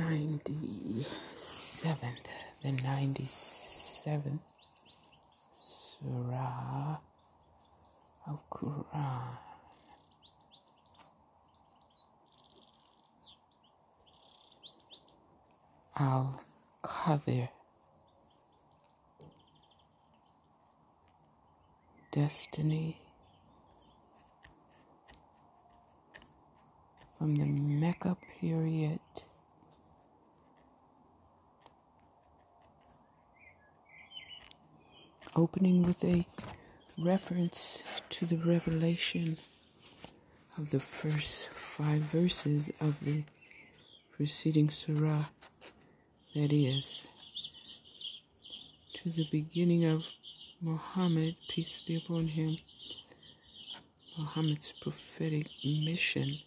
97th, the 97th Surah of Quran. Al Qadr. Destiny from the Mecca period opening with a reference to the revelation of the first five verses of the preceding surah, that is, to the beginning of Muhammad, peace be upon him, Muhammad's prophetic mission.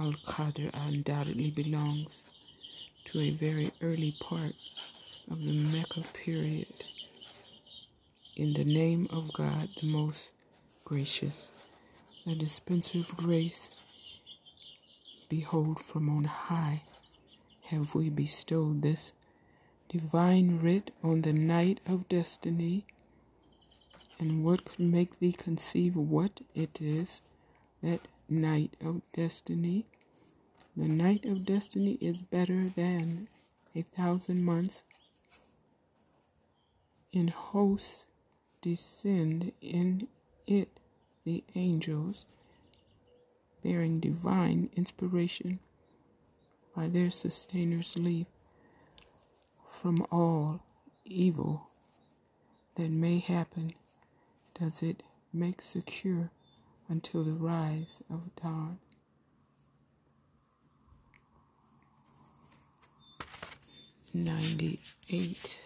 Al Qadr undoubtedly belongs to a very early part of the Mecca period. In the name of God, the most gracious, the dispenser of grace, behold, from on high have we bestowed this divine writ on the night of destiny. And what could make thee conceive what it is, that night of destiny? The night of destiny is better than a thousand months in hosts descend in it the angels, bearing divine inspiration by their sustainers leave from all evil that may happen does it make secure until the rise of dawn. Ninety eight.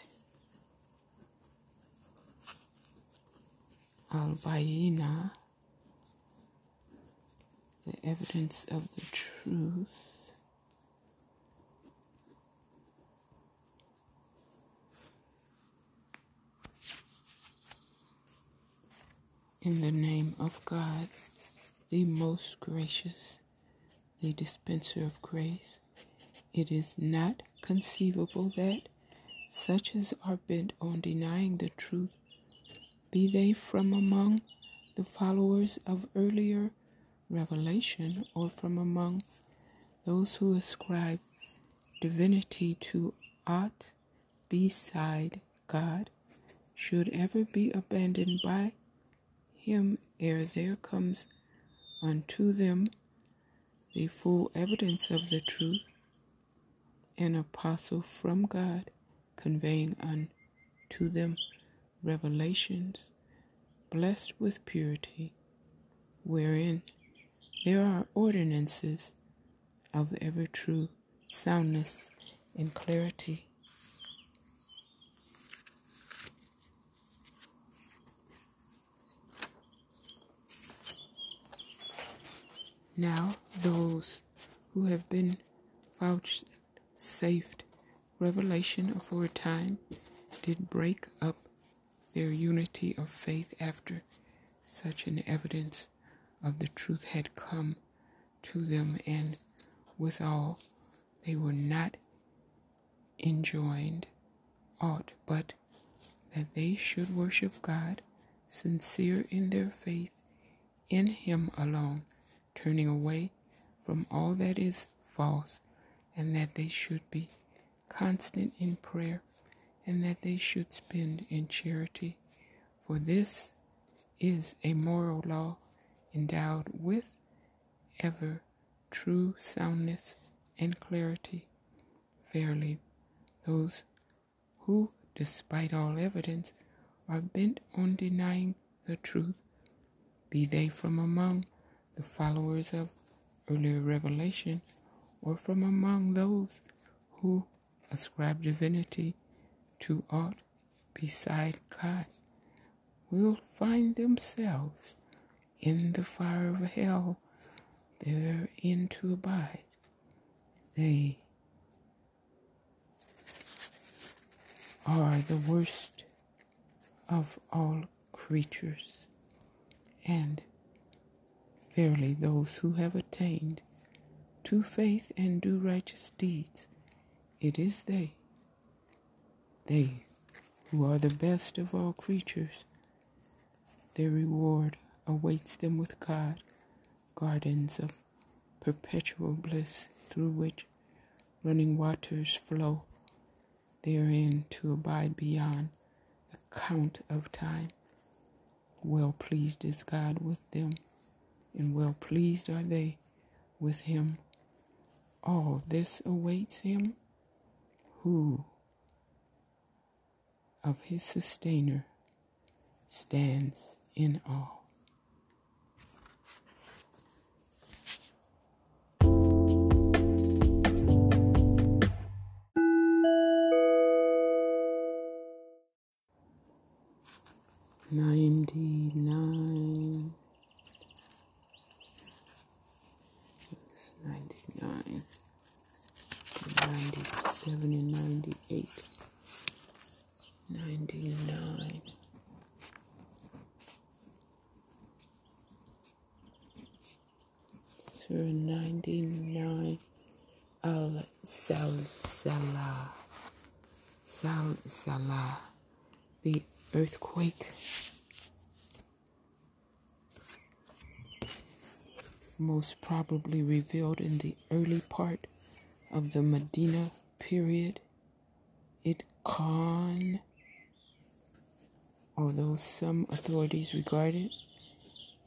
Al-bayina, the evidence of the truth. In the name of God, the most gracious, the dispenser of grace, it is not conceivable that such as are bent on denying the truth be they from among the followers of earlier revelation or from among those who ascribe divinity to aught beside God, should ever be abandoned by him ere there comes unto them the full evidence of the truth, an apostle from God conveying unto them revelations, blessed with purity, wherein there are ordinances of ever true soundness and clarity. Now, those who have been vouchsafed revelation aforetime did break up their unity of faith after such an evidence of the truth had come to them, and withal they were not enjoined aught but that they should worship God, sincere in their faith in Him alone, turning away from all that is false, and that they should be constant in prayer and that they should spend in charity, for this is a moral law endowed with ever true soundness and clarity. Verily, those who, despite all evidence, are bent on denying the truth, be they from among the followers of earlier revelation or from among those who ascribe divinity to aught beside God will find themselves in the fire of hell, therein to abide. They are the worst of all creatures, and verily those who have attained to faith and do righteous deeds. It is they, they who are the best of all creatures. Their reward awaits them with God, gardens of perpetual bliss through which running waters flow therein to abide beyond the count of time. Well pleased is God with them, and well pleased are they with him. All this awaits him who of his sustainer stands in awe. Earthquake. Most probably revealed in the early part of the Medina period. It con, although some authorities regard it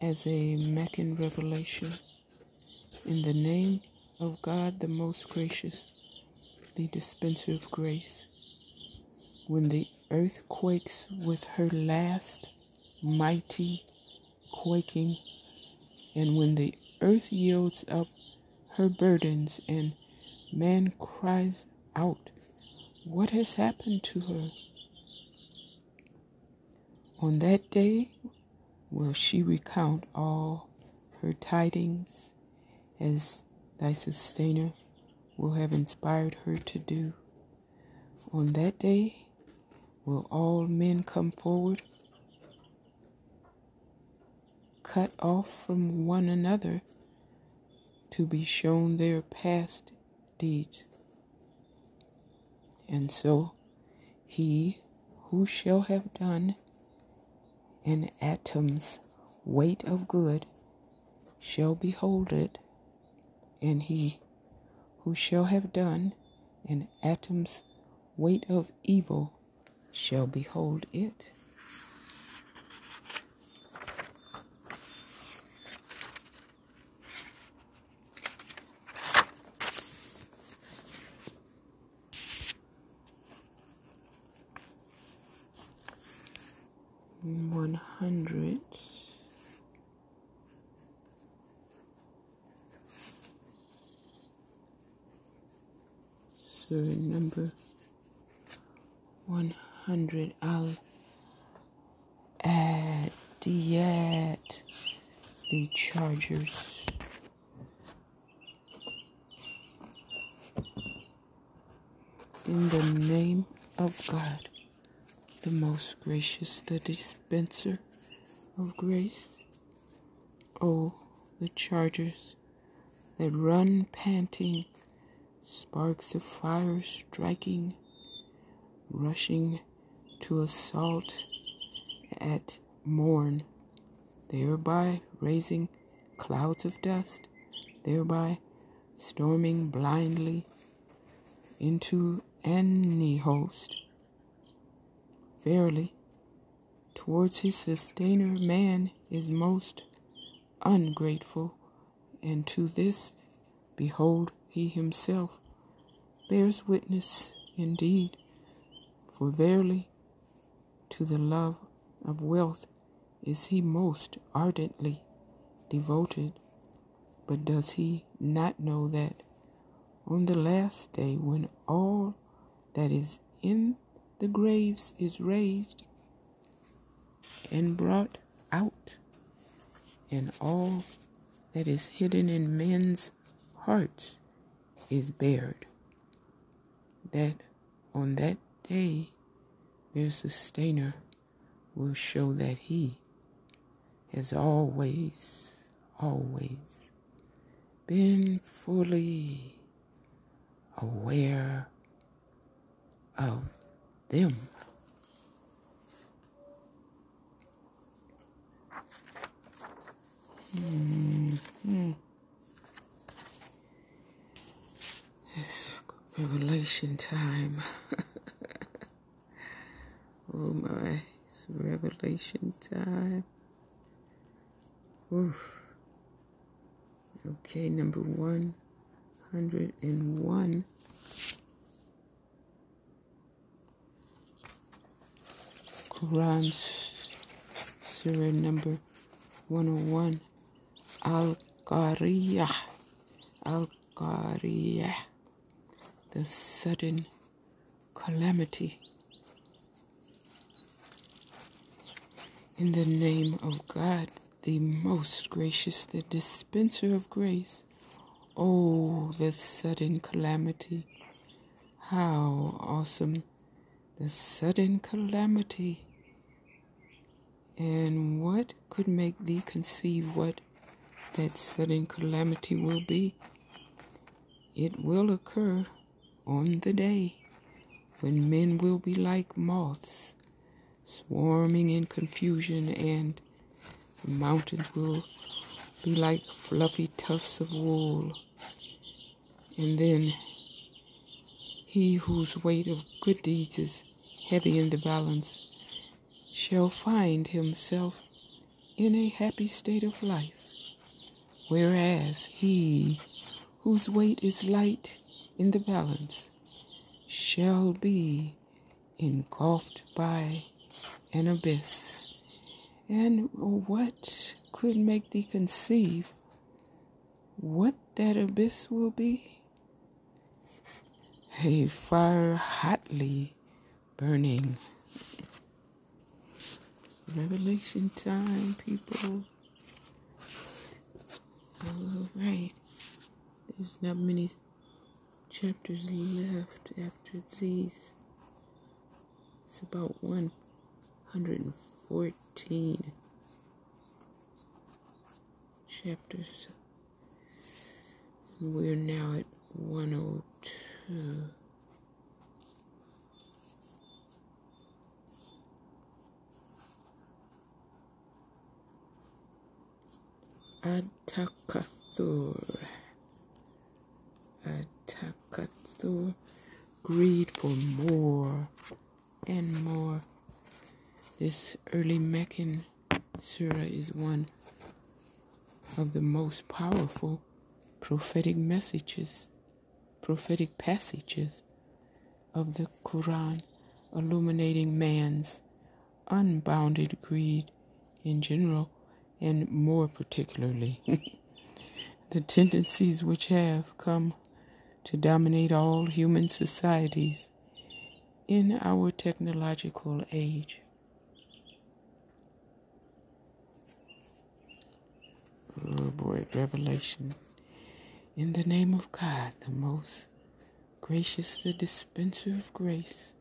as a Meccan revelation. In the name of God, the most gracious, the dispenser of grace when the earth quakes with her last mighty quaking, and when the earth yields up her burdens and man cries out, What has happened to her? On that day will she recount all her tidings as thy sustainer will have inspired her to do. On that day Will all men come forward, cut off from one another to be shown their past deeds? And so he who shall have done an atom's weight of good shall behold it, and he who shall have done an atom's weight of evil shall behold it. One hundred. So number one hundred Al Adiyat, the Chargers. In the name of God, the most gracious, the dispenser of grace. Oh, the chargers that run panting, sparks of fire striking, rushing to assault at morn, thereby raising clouds of dust, thereby storming blindly into any host. Verily, towards his sustainer, man is most ungrateful, and to this, behold, he himself bears witness indeed. For verily, to the love of wealth is he most ardently devoted. But does he not know that on the last day, when all that is in the graves is raised and brought out, and all that is hidden in men's hearts is bared, that on that day their sustainer will show that he has always, always been fully aware of them. Mm-hmm. It's revelation time. oh my, it's revelation time. Oof. Okay, number 101. Quran Surah number 101. Al Qariyah. Al Qariyah. The sudden calamity. In the name of God, the most gracious, the dispenser of grace. Oh, the sudden calamity. How awesome the sudden calamity. And what could make thee conceive what that sudden calamity will be? It will occur on the day when men will be like moths, swarming in confusion, and the mountains will be like fluffy tufts of wool. And then he whose weight of good deeds is heavy in the balance shall find himself in a happy state of life, whereas he whose weight is light in the balance shall be engulfed by an abyss. And what could make thee conceive what that abyss will be? a fire hotly burning. Revelation time, people. All right. There's not many chapters left after these. It's about 114 chapters. We're now at 102. Atakathur. Atakathur. Greed for more and more. This early Meccan surah is one of the most powerful prophetic messages prophetic passages of the Quran illuminating man's unbounded greed in general and more particularly the tendencies which have come to dominate all human societies in our technological age. Oh boy, Revelation. In the name of God, the most gracious, the dispenser of grace,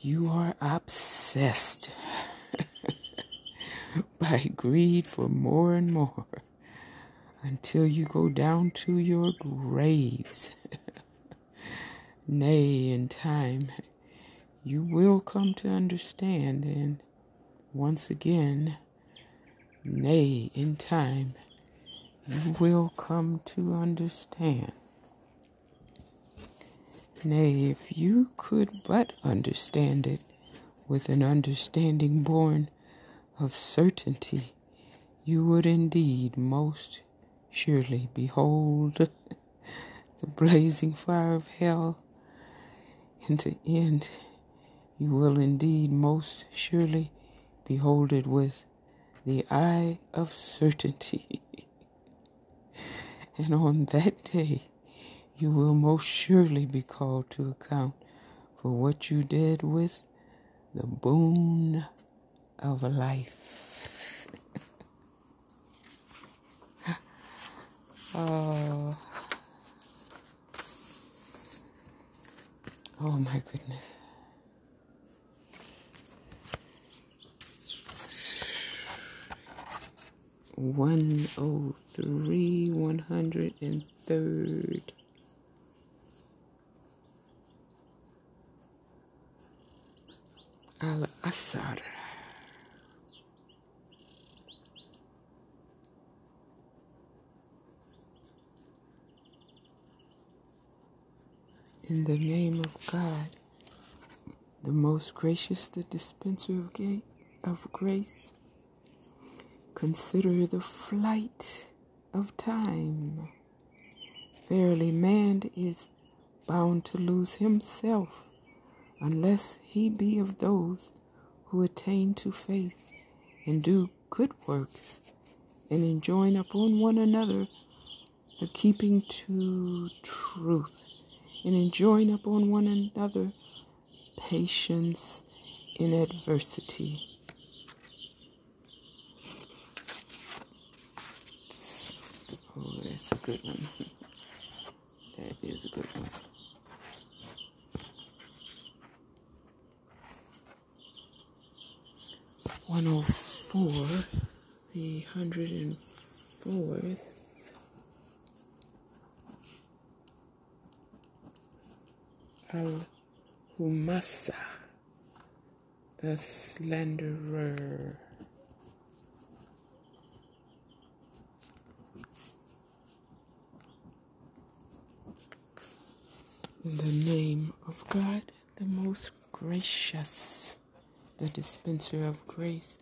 you are obsessed by greed for more and more until you go down to your graves. Nay, in time, you will come to understand, and once again, nay, in time, you will come to understand. Nay, if you could but understand it with an understanding born of certainty, you would indeed most surely behold the blazing fire of hell, and to end, you will indeed most surely behold it with the eye of certainty. And on that day, you will most surely be called to account for what you did with the boon of a life. oh. oh my goodness. 103, 103rd. Al Asar. In the name of God, the most gracious, the dispenser of, ga- of grace, consider the flight of time. Verily, man is bound to lose himself unless he be of those who attain to faith and do good works and enjoin upon one another the keeping to truth and enjoin upon one another patience in adversity. Oh, that's a good one. That is a good one. One oh four, the hundred and fourth. Al Humasa, the slanderer. In the name of God, the most gracious, the dispenser of grace,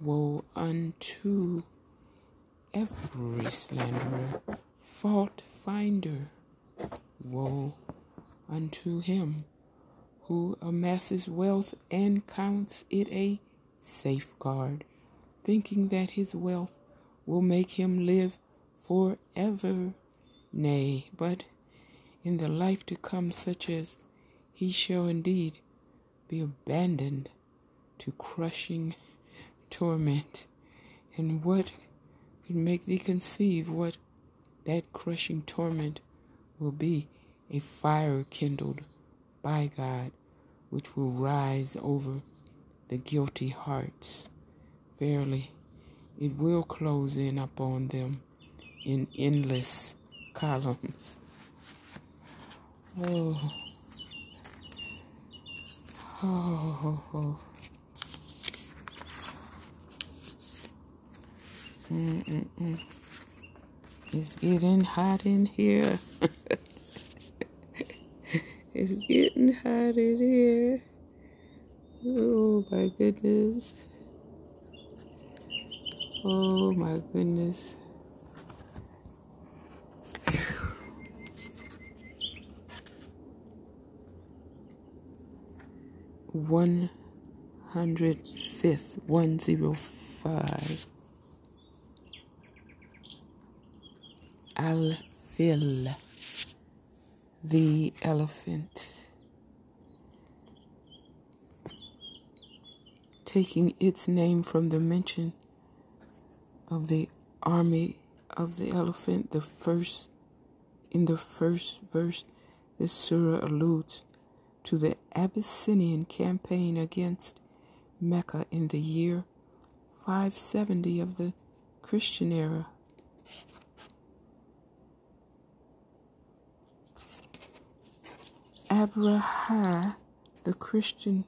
woe unto every slanderer, fault finder, woe unto him who amasses wealth and counts it a safeguard, thinking that his wealth will make him live forever. Nay, but in the life to come, such as he shall indeed be abandoned to crushing torment. And what could make thee conceive what that crushing torment will be? A fire kindled by God, which will rise over the guilty hearts. Verily, it will close in upon them in endless columns. Oh. Oh. oh. Mm-mm-mm. It's getting hot in here. it's getting hot in here. Oh my goodness. Oh my goodness. One hundred fifth, one zero five. Al Fil, the elephant, taking its name from the mention of the army of the elephant. The first, in the first verse, this surah alludes to the Abyssinian campaign against Mecca in the year 570 of the Christian era. Abraha, the Christian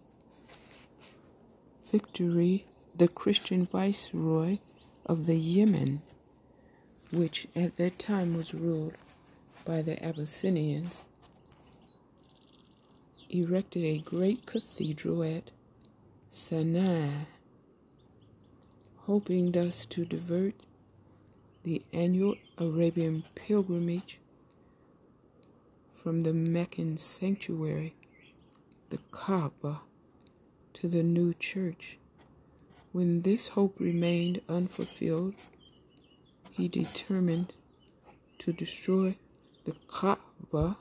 victory, the Christian viceroy of the Yemen, which at that time was ruled by the Abyssinians, erected a great cathedral at Sana'a, hoping thus to divert the annual Arabian pilgrimage from the Meccan sanctuary, the Kaaba, to the new church. When this hope remained unfulfilled, he determined to destroy the Kaaba,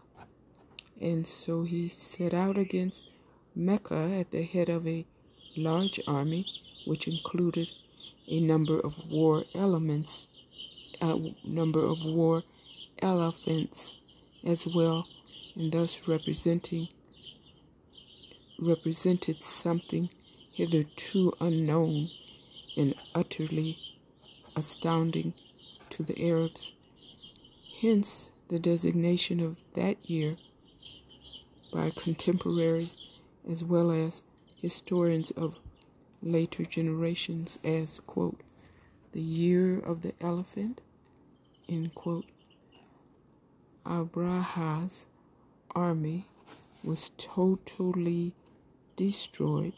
and so he set out against Mecca at the head of a large army, which included a number of war elements, a number of war elephants as well and thus representing represented something hitherto unknown and utterly astounding to the Arabs. Hence the designation of that year by contemporaries as well as historians of later generations as, quote, the year of the elephant, end quote. Abraha's army was totally destroyed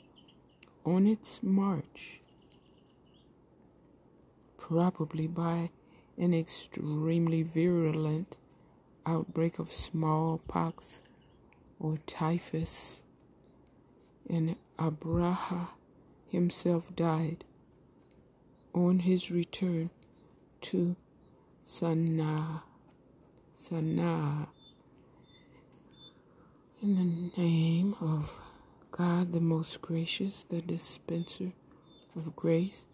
on its march, probably by an extremely virulent outbreak of smallpox or typhus, and Abraha himself died on his return to Sana'a. Sana'a. In the name of God, the most gracious, the dispenser of grace,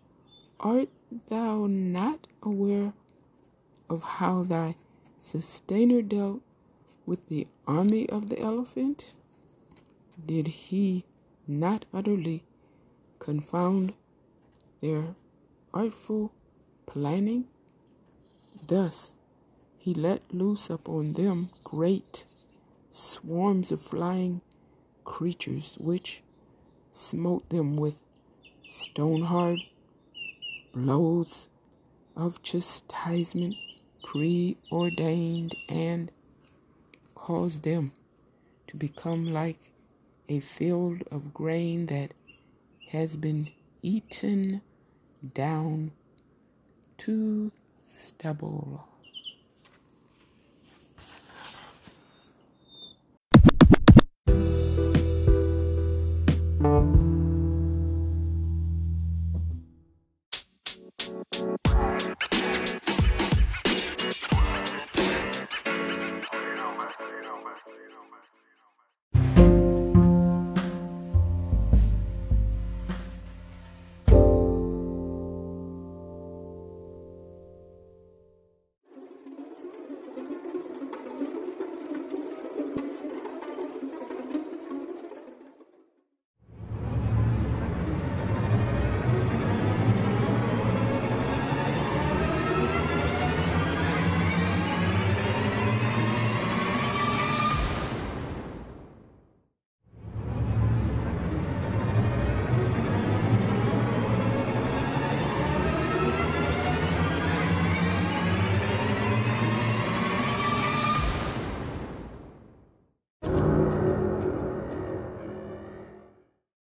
art thou not aware of how thy sustainer dealt with the army of the elephant? Did he not utterly confound their artful planning? Thus he let loose upon them great swarms of flying creatures, which smote them with stone hard blows of chastisement preordained and caused them to become like a field of grain that has been eaten down to stubble.